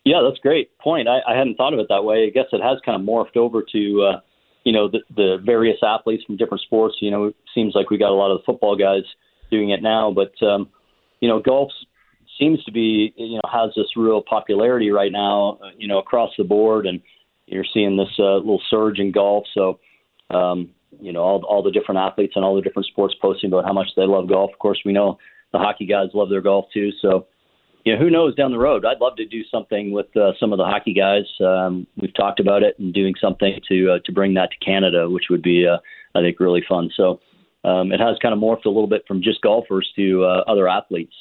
Yeah, that's a great point. I, I hadn't thought of it that way. I guess it has kind of morphed over to, uh, you know, the, the various athletes from different sports. You know, it seems like we got a lot of the football guys doing it now, but um, you know, golf seems to be, you know, has this real popularity right now, uh, you know, across the board, and you're seeing this uh, little surge in golf. So, um, you know, all all the different athletes and all the different sports posting about how much they love golf. Of course, we know the hockey guys love their golf too. So you know, who knows down the road? I'd love to do something with uh, some of the hockey guys. Um, we've talked about it and doing something to uh, to bring that to Canada, which would be, uh, I think, really fun. So um, it has kind of morphed a little bit from just golfers to uh, other athletes.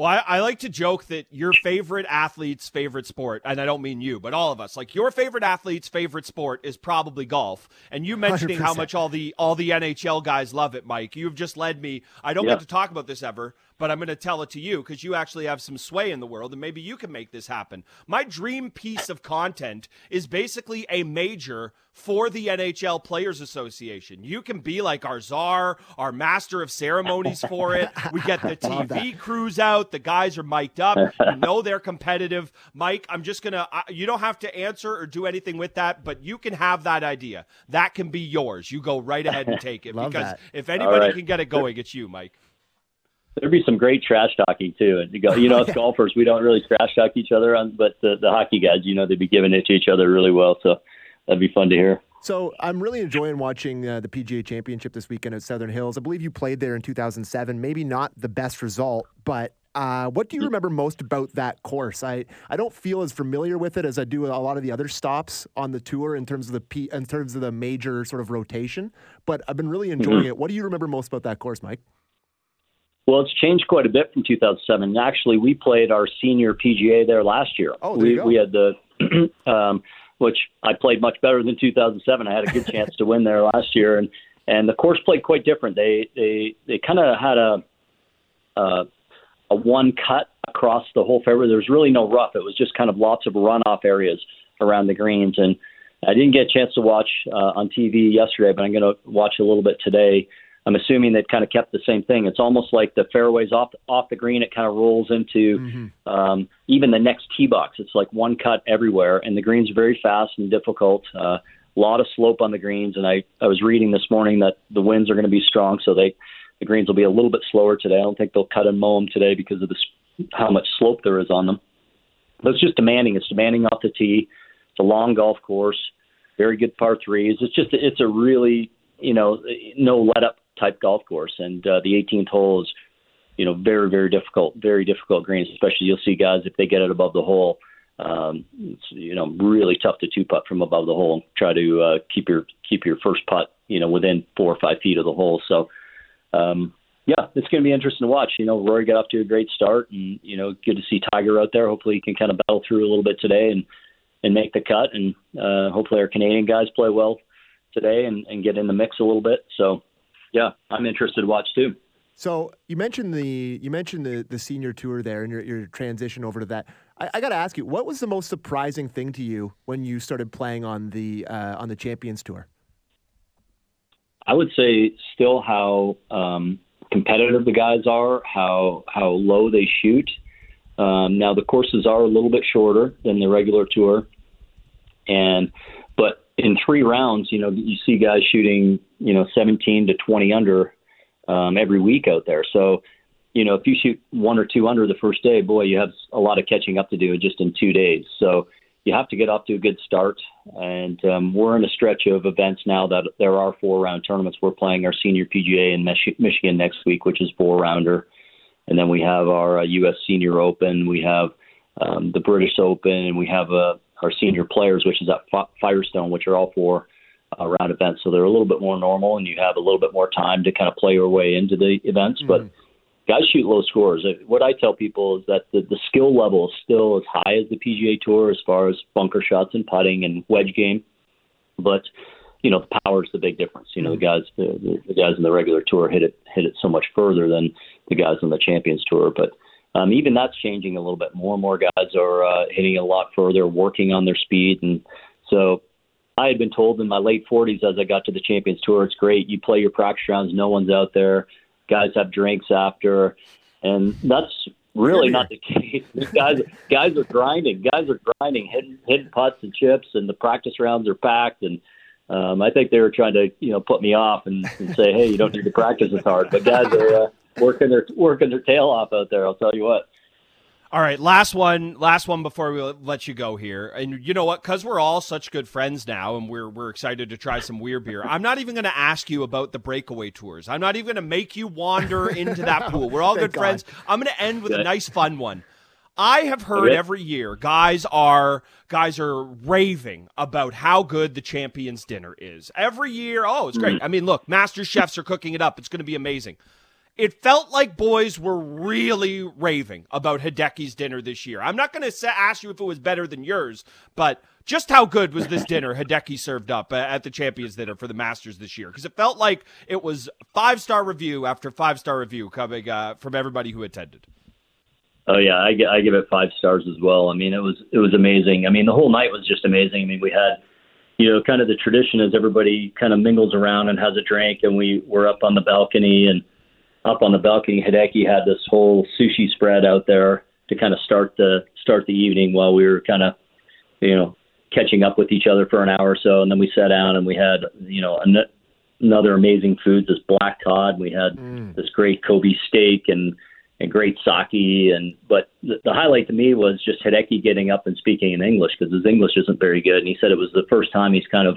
Well, I, I like to joke that your favorite athlete's favorite sport, and I don't mean you, but all of us, like your favorite athlete's favorite sport is probably golf. And you mentioning how 100%. much all the all the NHL guys love it, Mike. You've just led me. I don't Yeah. get to talk about this ever, but I'm going to tell it to you because you actually have some sway in the world, and maybe you can make this happen. My dream piece of content is basically a major for the NHL Players Association. You can be like our czar, our master of ceremonies for it. We get the TV crews out. The guys are mic'd up. You know they're competitive. Mike, I'm just going to, you don't have to answer or do anything with that, but you can have that idea. That can be yours. You go right ahead and take it because that. if anybody right. can get it going, it's you, Mike. There'd be some great trash talking too. And you go- you know, us golfers, we don't really trash talk each other, on, but the, the hockey guys, you know, they'd be giving it to each other really well. So that'd be fun to hear. So I'm really enjoying watching uh, the PGA Championship this weekend at Southern Hills. I believe you played there in 2007. Maybe not the best result, but uh, what do you remember most about that course? I, I don't feel as familiar with it as I do with a lot of the other stops on the tour in terms of the P, in terms of the major sort of rotation. But I've been really enjoying it. What do you remember most about that course, Mike? Well, it's changed quite a bit from 2007. Actually, we played our senior PGA there last year. Oh, there we you go. we had the, um, which I played much better than 2007. I had a good chance to win there last year, and and the course played quite different. They they they kind of had a, a a one cut across the whole fairway. There was really no rough. It was just kind of lots of runoff areas around the greens, and I didn't get a chance to watch uh, on TV yesterday, but I'm going to watch a little bit today. I'm assuming they've kind of kept the same thing. It's almost like the fairways off off the green. It kind of rolls into um, even the next tee box. It's like one cut everywhere, and the greens are very fast and difficult. Uh, a lot of slope on the greens, and I I was reading this morning that the winds are going to be strong, so they the greens will be a little bit slower today. I don't think they'll cut and mow them today because of this how much slope there is on them. But it's just demanding. It's demanding off the tee. It's a long golf course, very good par threes. It's just it's a really you know no let up type golf course, and uh, the 18th hole is you know very very difficult, very difficult greens. Especially you'll see guys if they get it above the hole. Um, it's you know really tough to two putt from above the hole and try to uh, keep your keep your first putt you know within four or five feet of the hole. So um, yeah, it's going to be interesting to watch. You know, Rory got off to a great start, and you know, good to see Tiger out there. Hopefully, he can kind of battle through a little bit today and and make the cut, and uh, hopefully, our Canadian guys play well today and, and get in the mix a little bit. So, yeah, I'm interested to watch too. So you mentioned the you mentioned the the senior tour there and your, your transition over to that. I, I got to ask you, what was the most surprising thing to you when you started playing on the uh, on the Champions Tour? I would say still how um, competitive the guys are, how how low they shoot. Um, now the courses are a little bit shorter than the regular tour, and in three rounds, you know, you see guys shooting, you know, 17 to 20 under um, every week out there. So, you know, if you shoot one or two under the first day, boy, you have a lot of catching up to do just in two days. So you have to get off to a good start. And um, we're in a stretch of events now that there are four round tournaments. We're playing our senior PGA in Mich- Michigan next week, which is four rounder. And then we have our uh, U.S. Senior Open. We have um, the British Open, and we have uh, our senior players, which is at Firestone, which are all four uh, round events, so they're a little bit more normal, and you have a little bit more time to kind of play your way into the events. Mm. But guys shoot low scores. What I tell people is that the, the skill level is still as high as the PGA Tour as far as bunker shots and putting and wedge game, but you know the power is the big difference. You know the guys the, the guys in the regular tour hit it hit it so much further than the guys on the Champions Tour, but. Um, even that's changing a little bit. More and more guys are uh, hitting a lot further, working on their speed, and so I had been told in my late 40s as I got to the Champions Tour, it's great. You play your practice rounds, no one's out there. Guys have drinks after, and that's really not the case. guys, guys are grinding. Guys are grinding, hitting, hitting putts and chips, and the practice rounds are packed. And um, I think they were trying to, you know, put me off and, and say, "Hey, you don't need to practice as hard." But guys are uh, working their working their tail off out there. I'll tell you what. All right, last one, last one before we let you go here. And you know what? Because we're all such good friends now, and we're we're excited to try some weird beer. I'm not even going to ask you about the breakaway tours. I'm not even going to make you wander into that pool. We're all good God. friends. I'm going to end with a nice, fun one. I have heard every year guys are guys are raving about how good the champions dinner is. Every year, oh, it's great. Mm. I mean, look, master chefs are cooking it up. It's going to be amazing it felt like boys were really raving about Hideki's dinner this year. I'm not going to ask you if it was better than yours, but just how good was this dinner Hideki served up at the Champions Dinner for the Masters this year? Because it felt like it was five star review after five star review coming uh, from everybody who attended. Oh yeah, I, I give it five stars as well. I mean, it was it was amazing. I mean, the whole night was just amazing. I mean, we had you know kind of the tradition is everybody kind of mingles around and has a drink, and we were up on the balcony and up on the balcony, Hideki had this whole sushi spread out there to kind of start the start the evening while we were kind of, you know, catching up with each other for an hour or so, and then we sat down and we had, you know, an- another amazing food, this black cod. We had mm. this great Kobe steak and and great sake. And but the, the highlight to me was just Hideki getting up and speaking in English because his English isn't very good, and he said it was the first time he's kind of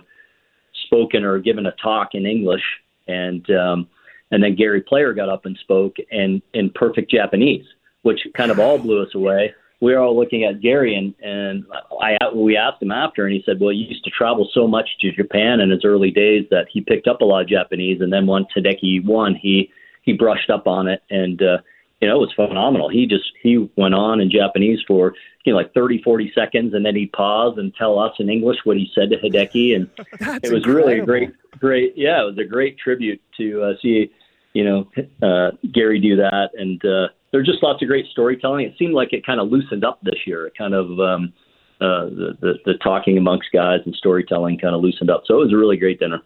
spoken or given a talk in English, and um, and then Gary Player got up and spoke in, in perfect Japanese, which kind of all blew us away. We were all looking at Gary, and, and I we asked him after, and he said, "Well, he used to travel so much to Japan in his early days that he picked up a lot of Japanese, and then once Hideki won, he he brushed up on it, and uh, you know it was phenomenal. He just he went on in Japanese for you know like 30, 40 seconds, and then he'd pause and tell us in English what he said to Hideki, and it was incredible. really a great, great, yeah, it was a great tribute to uh, see you know, uh, Gary do that. And uh, there's just lots of great storytelling. It seemed like it kind of loosened up this year. It kind of um, uh, the, the the talking amongst guys and storytelling kind of loosened up. So it was a really great dinner.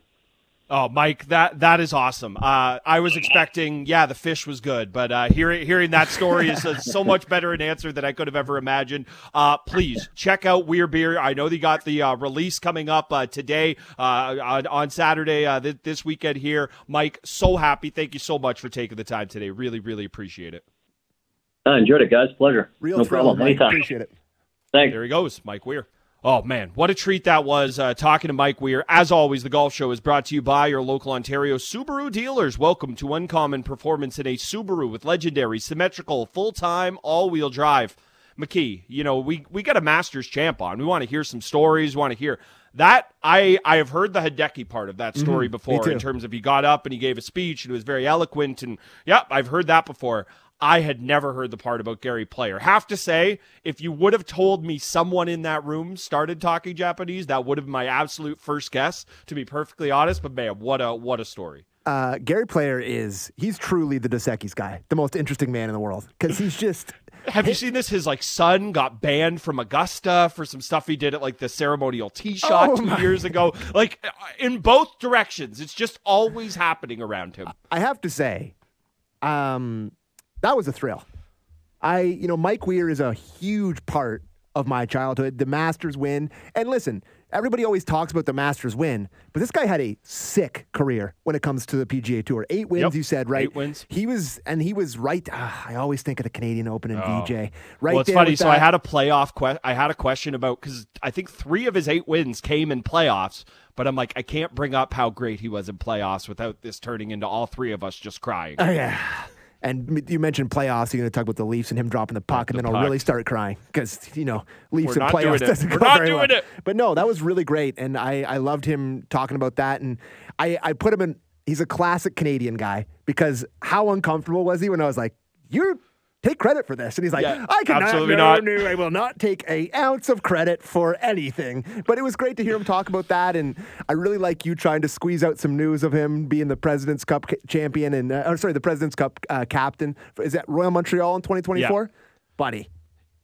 Oh, Mike, that that is awesome. Uh, I was expecting, yeah, the fish was good, but uh, hearing hearing that story is a, so much better an answer than I could have ever imagined. Uh, please check out Weir Beer. I know they got the uh, release coming up uh, today uh, on, on Saturday th- this weekend here. Mike, so happy. Thank you so much for taking the time today. Really, really appreciate it. I enjoyed it, guys. Pleasure. Real no problem. Mike. Anytime. Appreciate it. Thanks. There he goes, Mike Weir. Oh, man, what a treat that was uh, talking to Mike Weir. As always, the Golf Show is brought to you by your local Ontario Subaru dealers. Welcome to Uncommon Performance in a Subaru with legendary, symmetrical, full time, all wheel drive. McKee, you know, we, we got a Masters champ on. We want to hear some stories, We want to hear that. I, I have heard the Hideki part of that mm-hmm. story mm-hmm, before in terms of he got up and he gave a speech and it was very eloquent. And, yep, I've heard that before. I had never heard the part about Gary Player. Have to say, if you would have told me someone in that room started talking Japanese, that would have been my absolute first guess, to be perfectly honest. But man, what a what a story. Uh, Gary Player is he's truly the Dos Equis guy, the most interesting man in the world because he's just. Have you seen this? His like son got banned from Augusta for some stuff he did at like the ceremonial tee shot oh, two my. years ago. Like in both directions, it's just always happening around him. I have to say, um, that was a thrill. I, you know, Mike Weir is a huge part of my childhood. The Masters win. And listen, everybody always talks about the Masters win, but this guy had a sick career when it comes to the PGA Tour. Eight wins, yep. you said, right? Eight wins. He was, and he was right. Uh, I always think of the Canadian Open and oh. VJ. Right. Well, it's funny. So I had a playoff. Que- I had a question about because I think three of his eight wins came in playoffs. But I'm like, I can't bring up how great he was in playoffs without this turning into all three of us just crying. Oh yeah. And you mentioned playoffs. You're going to talk about the Leafs and him dropping the puck, and then the I'll really start crying because you know Leafs We're and playoffs doesn't We're go very well. it. But no, that was really great, and I I loved him talking about that, and I I put him in. He's a classic Canadian guy because how uncomfortable was he when I was like, "You take credit for this," and he's like, Yeah, "I cannot, absolutely no, not. no, I will not take a ounce of credit for anything." But it was great to hear him talk about that, and I really like you trying to squeeze out some news of him being the President's Cup champion and uh, or sorry, the President's Cup uh, captain. Is that Royal Montreal in 2024? Buddy,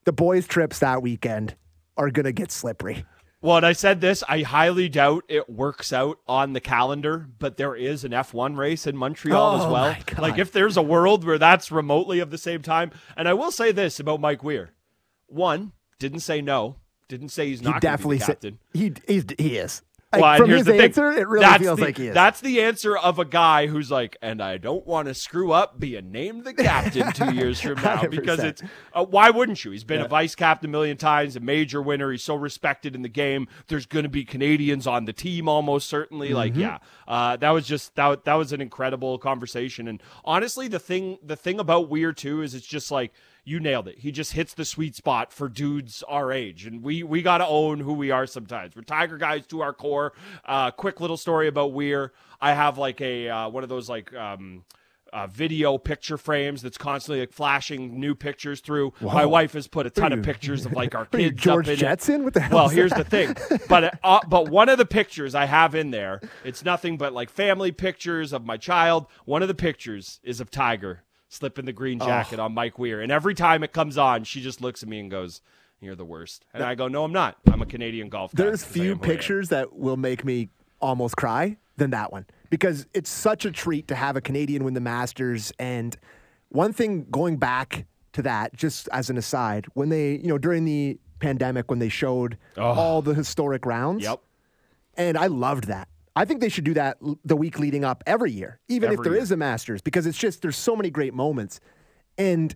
the boys' trips that weekend are gonna get slippery. Well, and I said this, I highly doubt it works out on the calendar, but there is an F1 race in Montreal as Oh, well. my God. Like if there's a world where that's remotely of the same time. And I will say this about Mike Weir. One, didn't say no. Didn't say he's not be definitely said captain. he he's, he is. Like, Well, from here's his the thing. answer, it really That's feels the- like he is. That's the answer of a guy who's like, and I don't want to screw up being named the captain two years from now because 100%. it's uh, why wouldn't you? He's been a vice captain a million times, a major winner. He's so respected in the game. There's going to be Canadians on the team almost certainly. Mm-hmm. Like, yeah, uh, that was just that that was an incredible conversation. And honestly, the thing the thing about Weir too is it's just like you nailed it. He just hits the sweet spot for dudes our age, and we we got to own who we are sometimes. We're Tiger guys to our core. Uh, quick little story about Weir. I have like a uh, one of those like. Um, uh, video picture frames that's constantly like flashing new pictures through. My wife has put a ton of pictures of like our Are you kids. George up in it. Jetson? What the hell Well, here's that? the thing, but uh, but one of the pictures I have in there, it's nothing but like family pictures of my child. One of the pictures is of Tiger slipping the green oh. jacket Oh. on Mike Weir, and every time it comes on, she just looks at me and goes, "You're the worst," and I go, "No, I'm not. I'm a Canadian golf guy." There's few am who I am." pictures that will make me almost cry than that one because it's such a treat to have a Canadian win the Masters. And one thing going back to that, just as an aside, when they, you know, during the pandemic, when they showed all the historic rounds, Yep. and I loved that. I think they should do that the week leading up every year, even if Every there year. is a Masters, because it's just there's so many great moments. And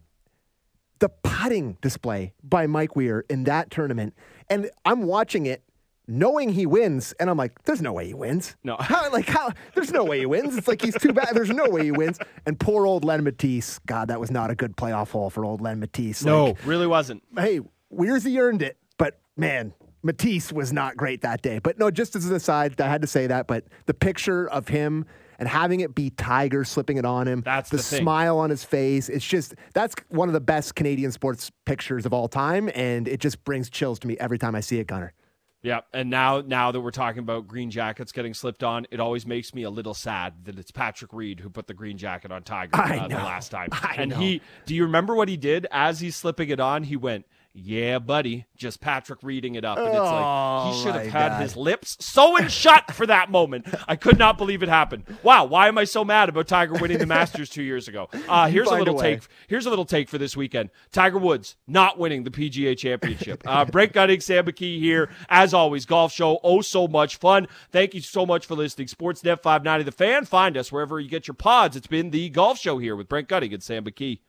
the putting display by Mike Weir in that tournament, and I'm watching it knowing he wins, and I'm like, there's no way he wins. No. How, like how? There's no way he wins. It's like he's too bad. There's no way he wins. And poor old Len Mattiace. God, that was not a good playoff hole for old Len Mattiace. No, Like, really wasn't. hey, Weir's he earned it, but man, Mattiace was not great that day. But no, just as an aside, I had to say that. But the picture of him and having it be Tiger slipping it on him, That's the, the smile on his face. It's just that's one of the best Canadian sports pictures of all time, and it just brings chills to me every time I see it, Gunner. Yeah, and now now that we're talking about green jackets getting slipped on, it always makes me a little sad that it's Patrick Reed who put the green jacket on Tiger uh, the last time. I and know. he, do you remember what he did as he's slipping it on? He went, "Yeah, buddy," just Patrick reading it up, and it's like Oh, he should have had God. his lips sewn shut for that moment. I could not believe it happened. Wow, why am I so mad about Tiger winning the Masters two years ago? Uh, here's a Find a little take. Here's a little take for this weekend. Tiger Woods not winning the PGA Championship. Uh, Brent Gunning, Sam McKee here. As always, golf show. Oh, so much fun. Thank you so much for listening. Sportsnet 590 The Fan. Find us wherever you get your pods. It's been the golf show here with Brent Gunning and Sam McKee.